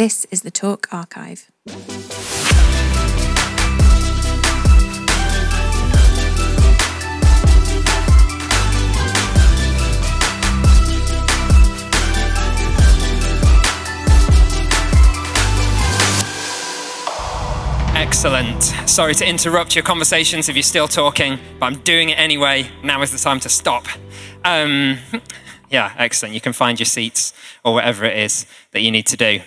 This is the Talk Archive. Excellent. Sorry to interrupt your conversations if you're still talking, but I'm doing it anyway. Now is the time to stop. Um, yeah, excellent. You can find your seats or whatever it is that you need to do.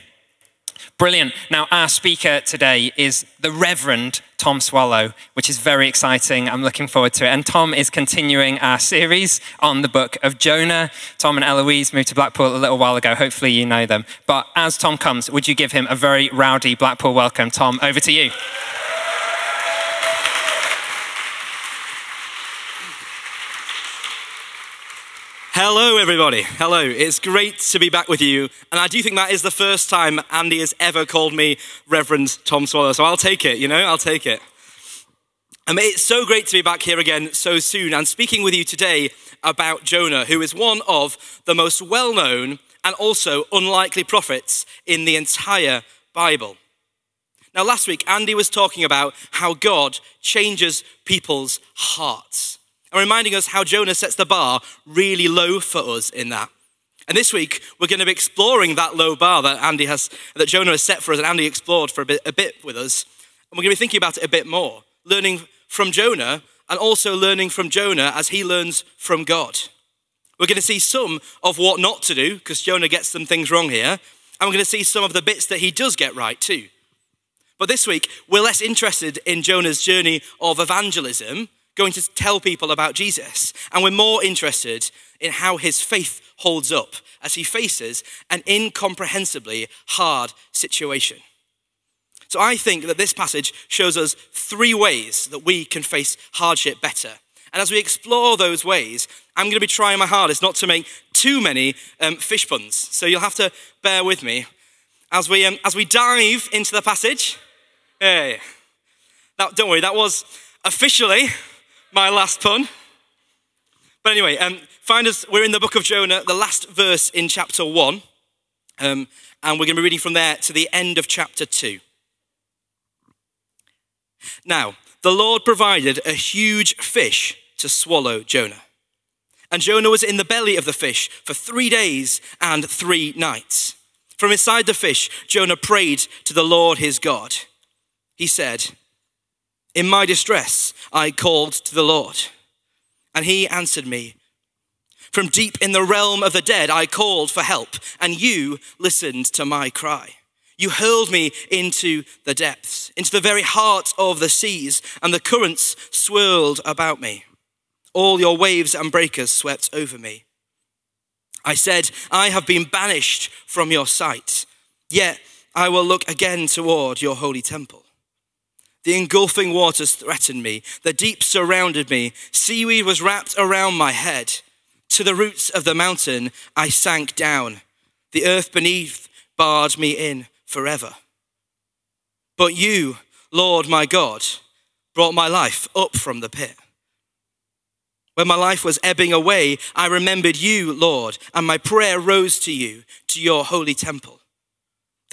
Brilliant. Now, our speaker today is the Reverend Tom Swallow, which is very exciting. I'm looking forward to it. And Tom is continuing our series on the book of Jonah. Tom and Eloise moved to Blackpool a little while ago. Hopefully, you know them. But as Tom comes, would you give him a very rowdy Blackpool welcome? Tom, over to you. Hello, everybody. Hello. It's great to be back with you. And I do think that is the first time Andy has ever called me Reverend Tom Swallow. So I'll take it, you know, I'll take it. Mean, it's so great to be back here again so soon and speaking with you today about Jonah, who is one of the most well known and also unlikely prophets in the entire Bible. Now, last week, Andy was talking about how God changes people's hearts and reminding us how Jonah sets the bar really low for us in that. And this week, we're going to be exploring that low bar that Andy has, that Jonah has set for us, and Andy explored for a bit, a bit with us. And we're going to be thinking about it a bit more, learning from Jonah, and also learning from Jonah as he learns from God. We're going to see some of what not to do, because Jonah gets some things wrong here, and we're going to see some of the bits that he does get right too. But this week, we're less interested in Jonah's journey of evangelism going to tell people about Jesus. And we're more interested in how his faith holds up as he faces an incomprehensibly hard situation. So I think that this passage shows us three ways that we can face hardship better. And as we explore those ways, I'm going to be trying my hardest not to make too many um, fish puns. So you'll have to bear with me as we, um, as we dive into the passage. Hey, that, don't worry, that was officially my last pun. But anyway, um, find us, we're in the book of Jonah, the last verse in chapter 1. Um, and we're going to be reading from there to the end of chapter 2. Now, the Lord provided a huge fish to swallow Jonah. And Jonah was in the belly of the fish for three days and three nights. From inside the fish, Jonah prayed to the Lord his God. He said, in my distress, I called to the Lord, and he answered me. From deep in the realm of the dead, I called for help, and you listened to my cry. You hurled me into the depths, into the very heart of the seas, and the currents swirled about me. All your waves and breakers swept over me. I said, I have been banished from your sight, yet I will look again toward your holy temple. The engulfing waters threatened me. The deep surrounded me. Seaweed was wrapped around my head. To the roots of the mountain, I sank down. The earth beneath barred me in forever. But you, Lord my God, brought my life up from the pit. When my life was ebbing away, I remembered you, Lord, and my prayer rose to you, to your holy temple.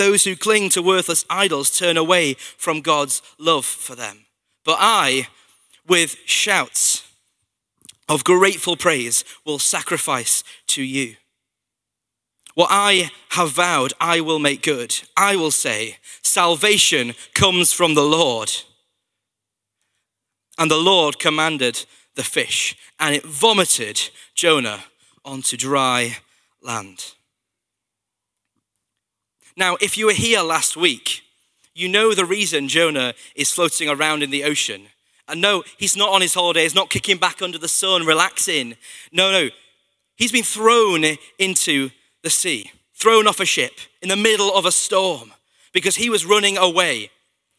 Those who cling to worthless idols turn away from God's love for them. But I, with shouts of grateful praise, will sacrifice to you. What I have vowed, I will make good. I will say, Salvation comes from the Lord. And the Lord commanded the fish, and it vomited Jonah onto dry land. Now, if you were here last week, you know the reason Jonah is floating around in the ocean. And no, he's not on his holiday, he's not kicking back under the sun, relaxing. No, no. He's been thrown into the sea, thrown off a ship in the middle of a storm because he was running away.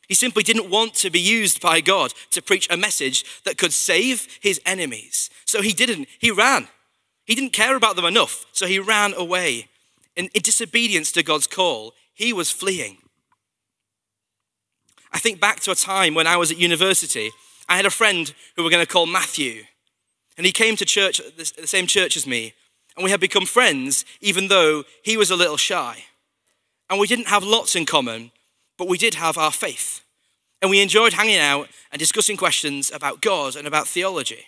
He simply didn't want to be used by God to preach a message that could save his enemies. So he didn't. He ran. He didn't care about them enough, so he ran away in, disobedience to God's call, he was fleeing. I think back to a time when I was at university. I had a friend who we're going to call Matthew, and he came to church, the same church as me, and we had become friends, even though he was a little shy. And we didn't have lots in common, but we did have our faith. And we enjoyed hanging out and discussing questions about God and about theology.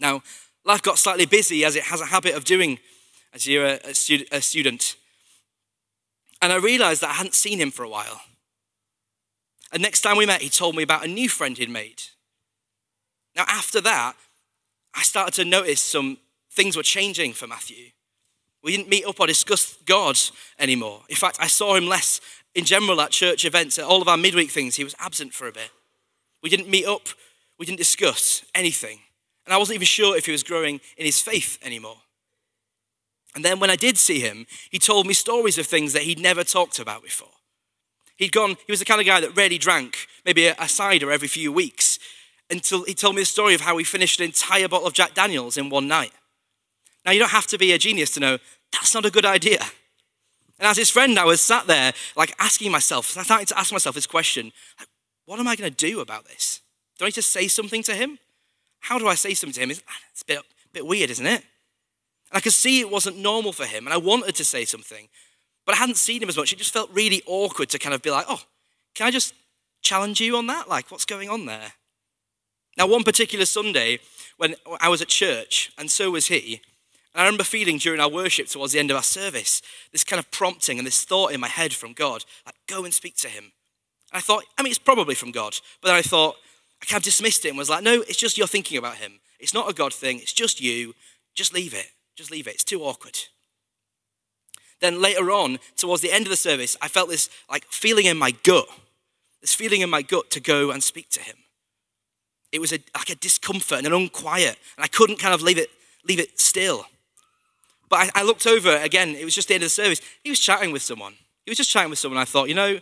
Now, life got slightly busy as it has a habit of doing as you're a, a, stud- a student. And I realized that I hadn't seen him for a while. And next time we met, he told me about a new friend he'd made. Now, after that, I started to notice some things were changing for Matthew. We didn't meet up or discuss God anymore. In fact, I saw him less in general at church events, at all of our midweek things. He was absent for a bit. We didn't meet up, we didn't discuss anything. And I wasn't even sure if he was growing in his faith anymore. And then when I did see him, he told me stories of things that he'd never talked about before. He'd gone, he was the kind of guy that rarely drank, maybe a, a cider every few weeks, until he told me the story of how he finished an entire bottle of Jack Daniels in one night. Now, you don't have to be a genius to know that's not a good idea. And as his friend, I was sat there, like asking myself, starting to ask myself this question like, what am I going to do about this? Do I need to say something to him? How do I say something to him? It's, ah, it's a bit, a bit weird, isn't it? And I could see it wasn't normal for him, and I wanted to say something, but I hadn't seen him as much. It just felt really awkward to kind of be like, oh, can I just challenge you on that? Like, what's going on there? Now, one particular Sunday, when I was at church, and so was he, and I remember feeling during our worship towards the end of our service this kind of prompting and this thought in my head from God, like, go and speak to him. And I thought, I mean, it's probably from God, but then I thought, I kind of dismissed it and was like, no, it's just you're thinking about him. It's not a God thing, it's just you. Just leave it. Just leave it. It's too awkward. Then later on, towards the end of the service, I felt this like feeling in my gut, this feeling in my gut to go and speak to him. It was a, like a discomfort and an unquiet, and I couldn't kind of leave it, leave it still. But I, I looked over again, it was just the end of the service. He was chatting with someone. He was just chatting with someone. I thought, you know,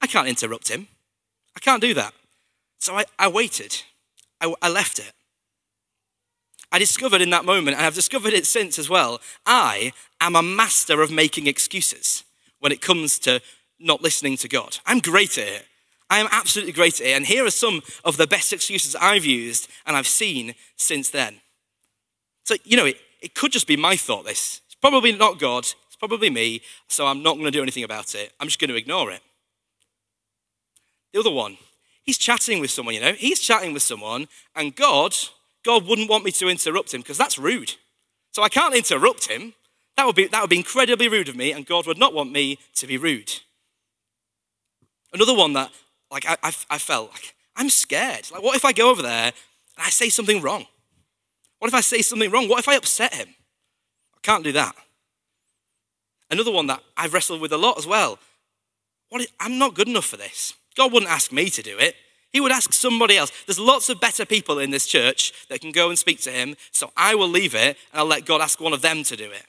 I can't interrupt him. I can't do that. So I, I waited. I, I left it. I discovered in that moment, and I've discovered it since as well, I am a master of making excuses when it comes to not listening to God. I'm great at it. I am absolutely great at it. And here are some of the best excuses I've used and I've seen since then. So, you know, it, it could just be my thought, this. It's probably not God, it's probably me, so I'm not going to do anything about it. I'm just going to ignore it. The other one, he's chatting with someone, you know, he's chatting with someone, and God God wouldn't want me to interrupt him because that's rude. So I can't interrupt him. That would, be, that would be incredibly rude of me, and God would not want me to be rude. Another one that, like, I, I, I felt like, I'm scared. Like, what if I go over there and I say something wrong? What if I say something wrong? What if I upset him? I can't do that. Another one that I've wrestled with a lot as well. What if, I'm not good enough for this. God wouldn't ask me to do it. He would ask somebody else. There's lots of better people in this church that can go and speak to him, so I will leave it and I'll let God ask one of them to do it.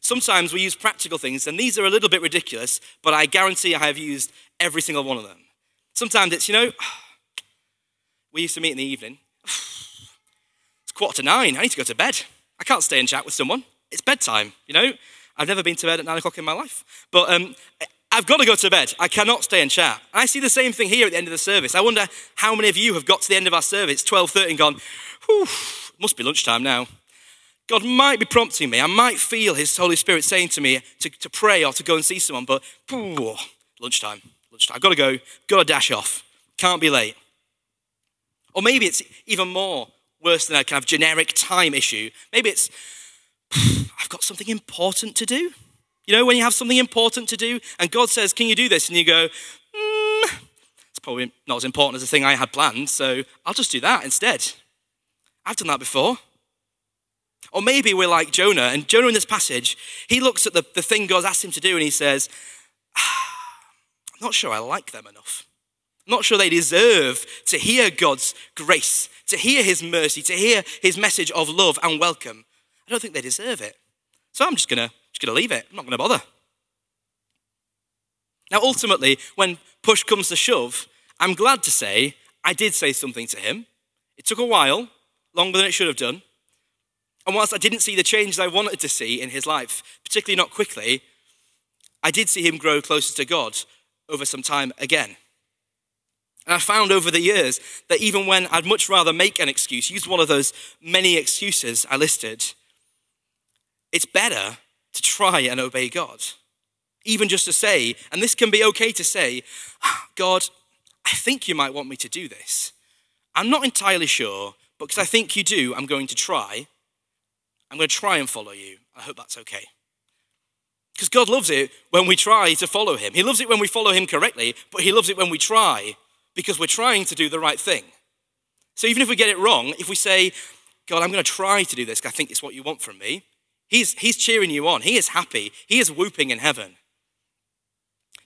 Sometimes we use practical things, and these are a little bit ridiculous, but I guarantee I have used every single one of them. Sometimes it's, you know, we used to meet in the evening. It's quarter to nine. I need to go to bed. I can't stay and chat with someone. It's bedtime, you know? I've never been to bed at nine o'clock in my life. But um, I've got to go to bed. I cannot stay and chat. I see the same thing here at the end of the service. I wonder how many of you have got to the end of our service, 12.30, and gone, whew, must be lunchtime now. God might be prompting me. I might feel His Holy Spirit saying to me to, to pray or to go and see someone, but whew, lunchtime, lunchtime. I've got to go, got to dash off. Can't be late. Or maybe it's even more worse than a kind of generic time issue. Maybe it's, I've got something important to do. You know, when you have something important to do and God says, Can you do this? And you go, mm, It's probably not as important as the thing I had planned, so I'll just do that instead. I've done that before. Or maybe we're like Jonah, and Jonah in this passage, he looks at the, the thing God's asked him to do and he says, ah, I'm not sure I like them enough. I'm not sure they deserve to hear God's grace, to hear his mercy, to hear his message of love and welcome. I don't think they deserve it. So I'm just going to going to leave it. I'm not going to bother. Now, ultimately, when push comes to shove, I'm glad to say I did say something to him. It took a while, longer than it should have done. And whilst I didn't see the changes I wanted to see in his life, particularly not quickly, I did see him grow closer to God over some time again. And I found over the years that even when I'd much rather make an excuse, use one of those many excuses I listed, it's better to try and obey God. Even just to say, and this can be okay to say, ah, God, I think you might want me to do this. I'm not entirely sure, but because I think you do, I'm going to try. I'm going to try and follow you. I hope that's okay. Because God loves it when we try to follow Him. He loves it when we follow Him correctly, but He loves it when we try because we're trying to do the right thing. So even if we get it wrong, if we say, God, I'm going to try to do this, I think it's what you want from me, he's, he's cheering you on. He is happy. He is whooping in heaven.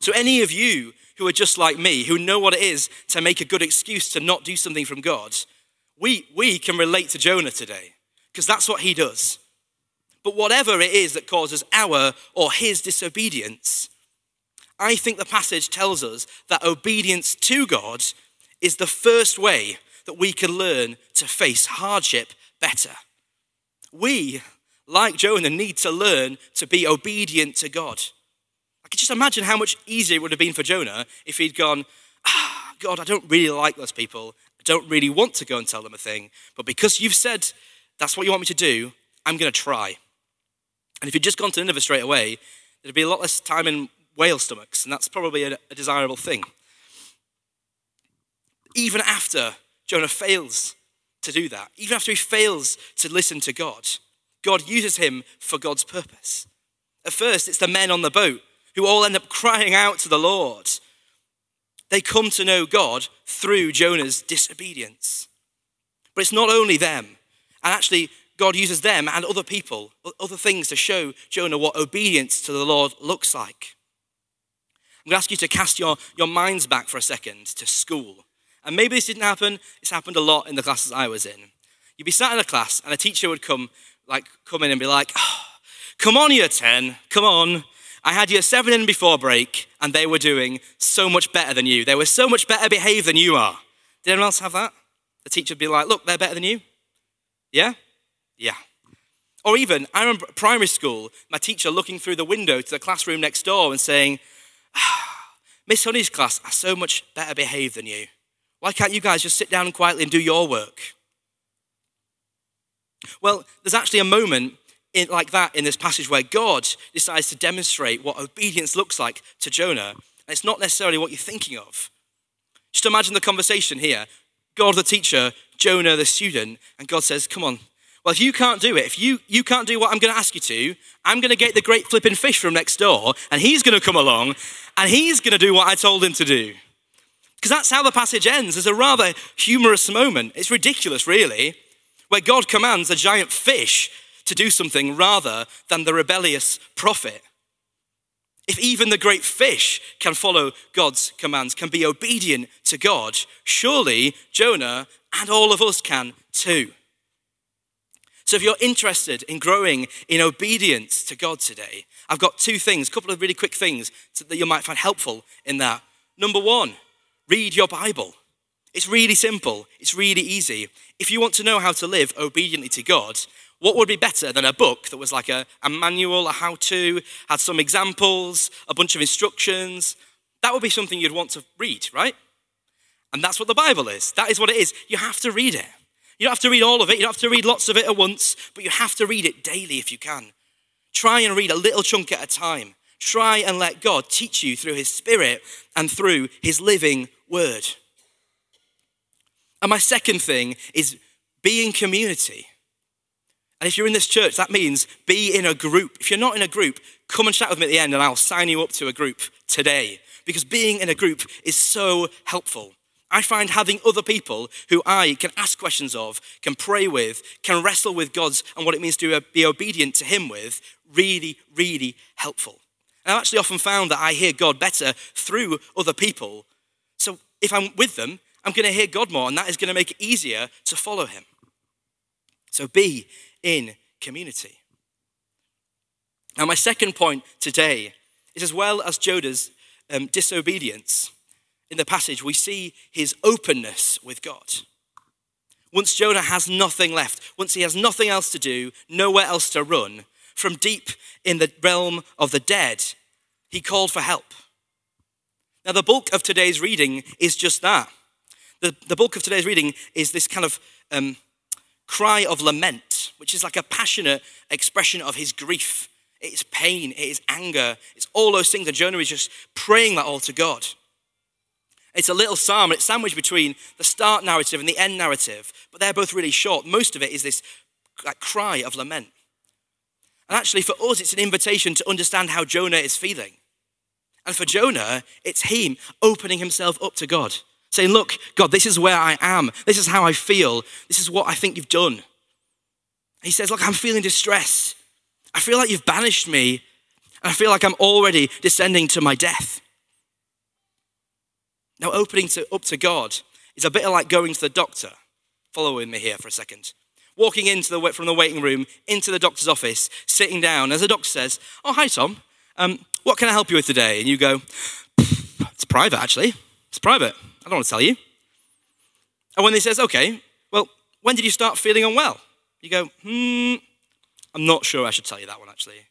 So, any of you who are just like me, who know what it is to make a good excuse to not do something from God, we, we can relate to Jonah today because that's what he does. But whatever it is that causes our or his disobedience, I think the passage tells us that obedience to God is the first way that we can learn to face hardship better. We, like Jonah, need to learn to be obedient to God. I can just imagine how much easier it would have been for Jonah if he'd gone, ah, God, I don't really like those people. I don't really want to go and tell them a thing. But because you've said that's what you want me to do, I'm going to try. And if he'd just gone to Nineveh straight away, there'd be a lot less time in whale stomachs, and that's probably a, a desirable thing. Even after Jonah fails to do that, even after he fails to listen to God, God uses him for God's purpose. At first, it's the men on the boat who all end up crying out to the Lord. They come to know God through Jonah's disobedience. But it's not only them. And actually, God uses them and other people, other things to show Jonah what obedience to the Lord looks like. I'm going to ask you to cast your, your minds back for a second to school. And maybe this didn't happen, it's happened a lot in the classes I was in. You'd be sat in a class and a teacher would come, like, come in and be like, oh, come on, year 10, come on. I had year 7 in before break and they were doing so much better than you. They were so much better behaved than you are. Did anyone else have that? The teacher would be like, look, they're better than you. Yeah? Yeah. Or even, I remember primary school, my teacher looking through the window to the classroom next door and saying, ah, Miss Honey's class are so much better behaved than you. Why can't you guys just sit down quietly and do your work? Well, there's actually a moment in, like that in this passage where God decides to demonstrate what obedience looks like to Jonah. And it's not necessarily what you're thinking of. Just imagine the conversation here God, the teacher, Jonah, the student, and God says, Come on. Well, if you can't do it, if you, you can't do what I'm going to ask you to, I'm going to get the great flipping fish from next door, and he's going to come along, and he's going to do what I told him to do. Because that's how the passage ends. There's a rather humorous moment. It's ridiculous, really, where God commands a giant fish to do something rather than the rebellious prophet. If even the great fish can follow God's commands, can be obedient to God, surely Jonah and all of us can too. So, if you're interested in growing in obedience to God today, I've got two things, a couple of really quick things that you might find helpful in that. Number one, read your Bible. It's really simple, it's really easy. If you want to know how to live obediently to God, what would be better than a book that was like a, a manual, a how to, had some examples, a bunch of instructions? That would be something you'd want to read, right? And that's what the Bible is. That is what it is. You have to read it. You don't have to read all of it, you don't have to read lots of it at once, but you have to read it daily if you can. Try and read a little chunk at a time. Try and let God teach you through His Spirit and through His living Word. And my second thing is be in community. And if you're in this church, that means be in a group. If you're not in a group, come and chat with me at the end and I'll sign you up to a group today. Because being in a group is so helpful. I find having other people who I can ask questions of, can pray with, can wrestle with God's and what it means to be obedient to Him with, really, really helpful. And I've actually often found that I hear God better through other people. So if I'm with them, I'm going to hear God more, and that is going to make it easier to follow Him. So be in community. Now, my second point today is as well as Jonah's um, disobedience in the passage, we see his openness with God. Once Jonah has nothing left, once he has nothing else to do, nowhere else to run, from deep in the realm of the dead, he called for help. Now, the bulk of today's reading is just that. The, the bulk of today's reading is this kind of um, cry of lament, which is like a passionate expression of his grief. it is pain, it is anger, it's all those things. And Jonah is just praying that all to God. It's a little psalm, it's sandwiched between the start narrative and the end narrative, but they're both really short. Most of it is this like, cry of lament. And actually, for us, it's an invitation to understand how Jonah is feeling. And for Jonah, it's him opening himself up to God, saying, Look, God, this is where I am. This is how I feel. This is what I think you've done. He says, Look, I'm feeling distress. I feel like you've banished me. And I feel like I'm already descending to my death. Now, opening to, up to God is a bit like going to the doctor. Following me here for a second. Walking into the, from the waiting room into the doctor's office, sitting down, as the doctor says, Oh, hi, Tom. Um, what can I help you with today? And you go, It's private, actually. It's private. I don't want to tell you. And when he says, Okay, well, when did you start feeling unwell? You go, Hmm, I'm not sure I should tell you that one, actually.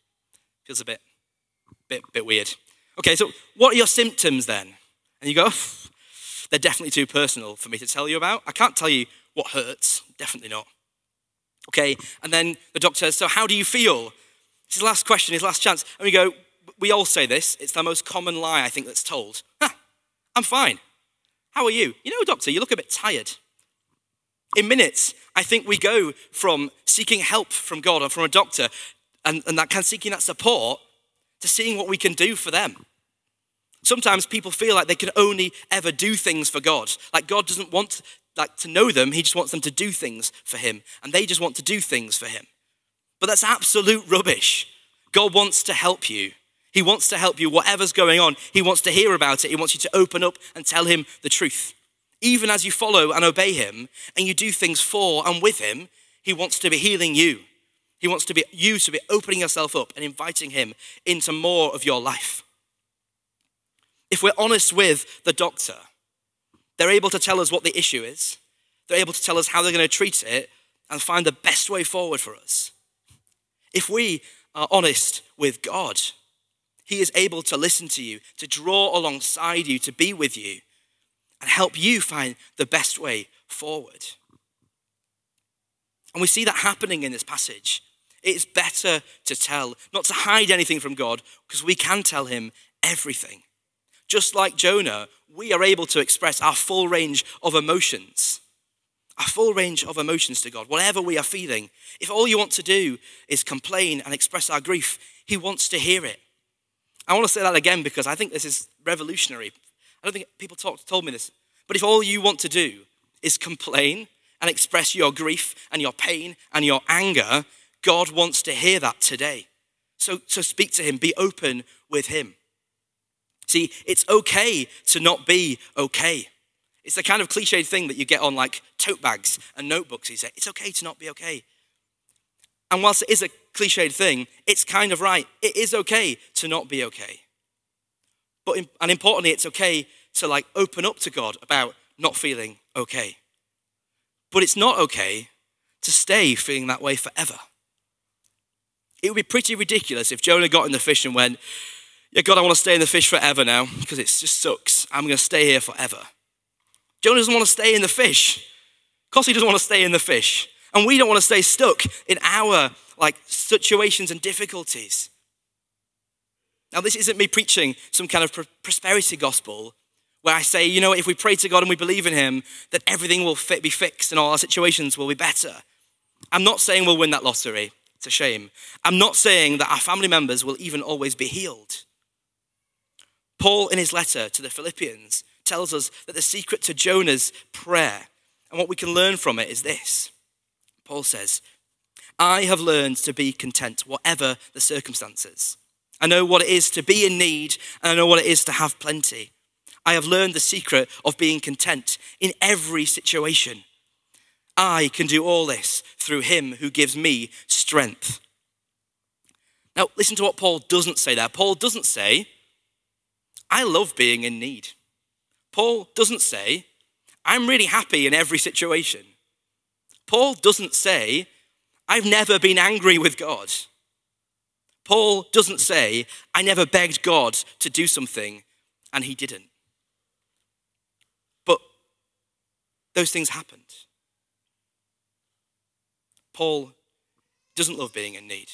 Feels a bit, bit, bit weird. Okay, so what are your symptoms then? And you go, they're definitely too personal for me to tell you about. I can't tell you what hurts, definitely not. Okay, and then the doctor says, So how do you feel? It's his last question, his last chance. And we go, We all say this. It's the most common lie I think that's told. I'm fine. How are you? You know, doctor, you look a bit tired. In minutes, I think we go from seeking help from God or from a doctor and, and that kind of seeking that support to seeing what we can do for them. Sometimes people feel like they can only ever do things for God. Like God doesn't want like to know them, he just wants them to do things for him. And they just want to do things for him. But that's absolute rubbish. God wants to help you. He wants to help you, whatever's going on. He wants to hear about it. He wants you to open up and tell him the truth. Even as you follow and obey him and you do things for and with him, he wants to be healing you. He wants to be you to be opening yourself up and inviting him into more of your life. If we're honest with the doctor, they're able to tell us what the issue is. They're able to tell us how they're going to treat it and find the best way forward for us. If we are honest with God, He is able to listen to you, to draw alongside you, to be with you, and help you find the best way forward. And we see that happening in this passage. It's better to tell, not to hide anything from God, because we can tell Him everything. Just like Jonah, we are able to express our full range of emotions. Our full range of emotions to God, whatever we are feeling. If all you want to do is complain and express our grief, He wants to hear it. I want to say that again because I think this is revolutionary. I don't think people talk, told me this. But if all you want to do is complain and express your grief and your pain and your anger, God wants to hear that today. So, so speak to Him, be open with Him. See, it's okay to not be okay. It's the kind of cliched thing that you get on like tote bags and notebooks. You say, it's okay to not be okay. And whilst it is a cliched thing, it's kind of right. It is okay to not be okay. But, and importantly, it's okay to like open up to God about not feeling okay. But it's not okay to stay feeling that way forever. It would be pretty ridiculous if Jonah got in the fish and went, yeah, God, I want to stay in the fish forever now because it just sucks. I'm going to stay here forever. Jonah doesn't want to stay in the fish. Of course, he doesn't want to stay in the fish. And we don't want to stay stuck in our like situations and difficulties. Now, this isn't me preaching some kind of prosperity gospel where I say, you know, if we pray to God and we believe in Him, that everything will fit, be fixed and all our situations will be better. I'm not saying we'll win that lottery. It's a shame. I'm not saying that our family members will even always be healed. Paul, in his letter to the Philippians, tells us that the secret to Jonah's prayer and what we can learn from it is this. Paul says, I have learned to be content, whatever the circumstances. I know what it is to be in need, and I know what it is to have plenty. I have learned the secret of being content in every situation. I can do all this through him who gives me strength. Now, listen to what Paul doesn't say there. Paul doesn't say, I love being in need. Paul doesn't say, I'm really happy in every situation. Paul doesn't say, I've never been angry with God. Paul doesn't say, I never begged God to do something and he didn't. But those things happened. Paul doesn't love being in need.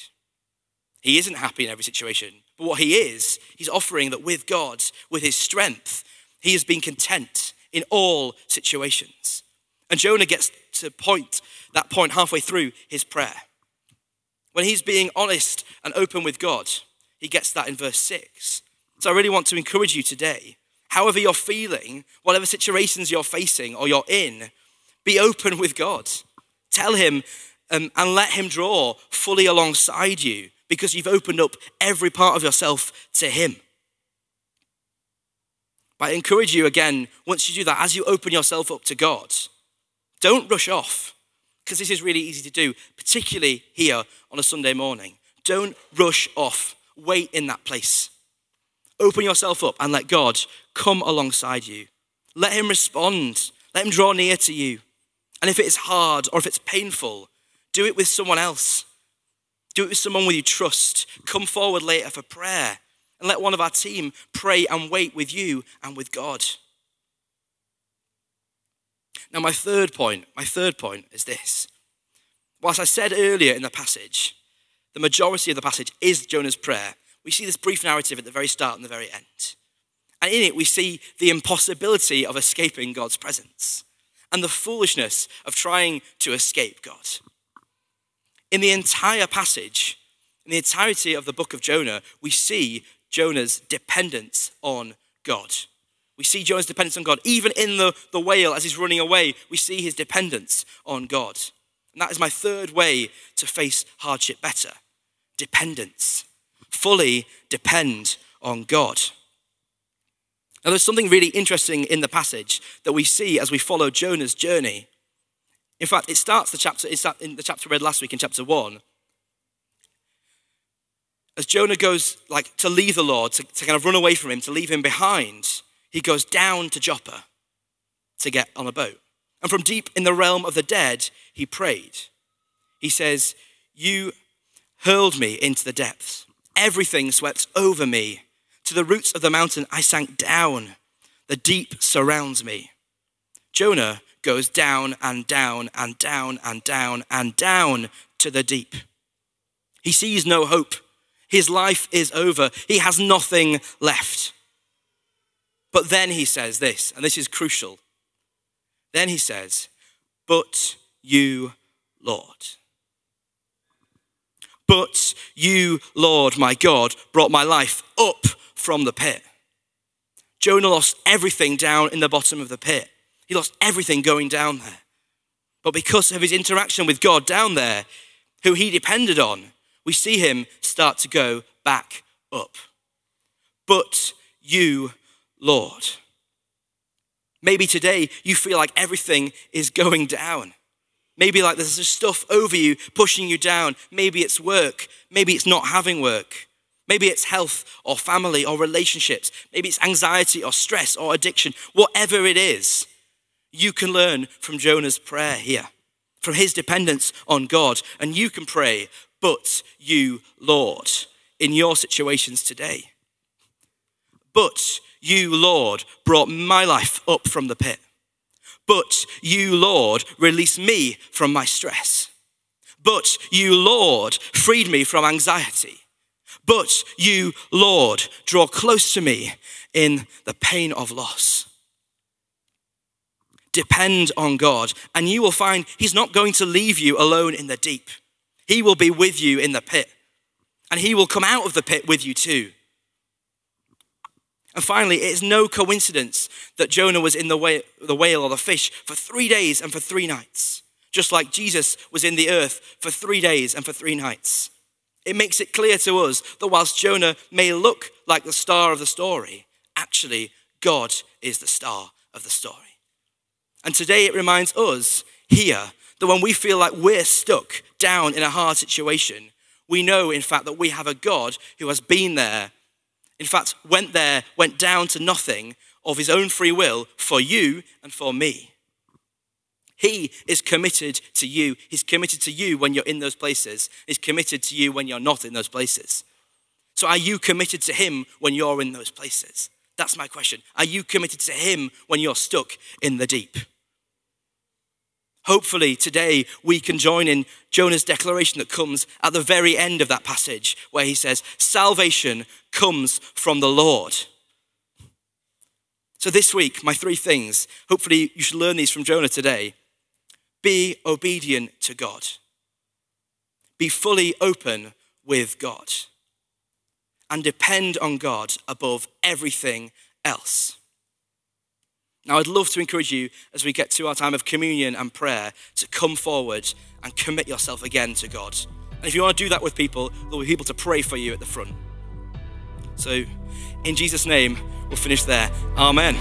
He isn't happy in every situation. But what he is, he's offering that with God, with his strength, he has been content in all situations. And Jonah gets to point that point halfway through his prayer. When he's being honest and open with God, he gets that in verse 6. So I really want to encourage you today, however you're feeling, whatever situations you're facing or you're in, be open with God. Tell him um, and let him draw fully alongside you because you've opened up every part of yourself to him. But I encourage you again, once you do that, as you open yourself up to God, don't rush off because this is really easy to do, particularly here on a Sunday morning. Don't rush off. Wait in that place. Open yourself up and let God come alongside you. Let Him respond. Let Him draw near to you. And if it is hard or if it's painful, do it with someone else. Do it with someone with you trust. Come forward later for prayer and let one of our team pray and wait with you and with God. Now, my third point, my third point is this. Whilst I said earlier in the passage, the majority of the passage is Jonah's prayer, we see this brief narrative at the very start and the very end. And in it, we see the impossibility of escaping God's presence and the foolishness of trying to escape God. In the entire passage, in the entirety of the book of Jonah, we see Jonah's dependence on God. We see Jonah's dependence on God. Even in the, the whale, as he's running away, we see his dependence on God. And that is my third way to face hardship better dependence. Fully depend on God. Now, there's something really interesting in the passage that we see as we follow Jonah's journey. In fact, it starts the chapter, it's in the chapter we read last week in chapter 1. As Jonah goes like to leave the Lord, to, to kind of run away from him, to leave him behind, he goes down to Joppa to get on a boat. And from deep in the realm of the dead, he prayed. He says, You hurled me into the depths. Everything swept over me. To the roots of the mountain, I sank down. The deep surrounds me. Jonah goes down and down and down and down and down to the deep. He sees no hope. His life is over. He has nothing left. But then he says this, and this is crucial. Then he says, But you, Lord. But you, Lord, my God, brought my life up from the pit. Jonah lost everything down in the bottom of the pit. He lost everything going down there. But because of his interaction with God down there, who he depended on, we see him start to go back up. But you, Lord. Maybe today you feel like everything is going down. Maybe like there's just stuff over you pushing you down. Maybe it's work. Maybe it's not having work. Maybe it's health or family or relationships. Maybe it's anxiety or stress or addiction. Whatever it is, you can learn from Jonah's prayer here, from his dependence on God. And you can pray, but you, Lord, in your situations today. But you, Lord, brought my life up from the pit. But you, Lord, released me from my stress. But you, Lord, freed me from anxiety. But you, Lord, draw close to me in the pain of loss. Depend on God, and you will find He's not going to leave you alone in the deep. He will be with you in the pit, and He will come out of the pit with you too. And finally, it is no coincidence that Jonah was in the whale, the whale or the fish for three days and for three nights, just like Jesus was in the earth for three days and for three nights. It makes it clear to us that whilst Jonah may look like the star of the story, actually, God is the star of the story. And today it reminds us here that when we feel like we're stuck down in a hard situation, we know, in fact, that we have a God who has been there in fact, went there, went down to nothing of his own free will for you and for me. He is committed to you. He's committed to you when you're in those places. He's committed to you when you're not in those places. So, are you committed to Him when you're in those places? That's my question. Are you committed to Him when you're stuck in the deep? Hopefully, today we can join in Jonah's declaration that comes at the very end of that passage, where he says, Salvation comes from the Lord. So, this week, my three things, hopefully, you should learn these from Jonah today. Be obedient to God, be fully open with God, and depend on God above everything else. Now, I'd love to encourage you as we get to our time of communion and prayer to come forward and commit yourself again to God. And if you want to do that with people, there'll be people to pray for you at the front. So, in Jesus' name, we'll finish there. Amen.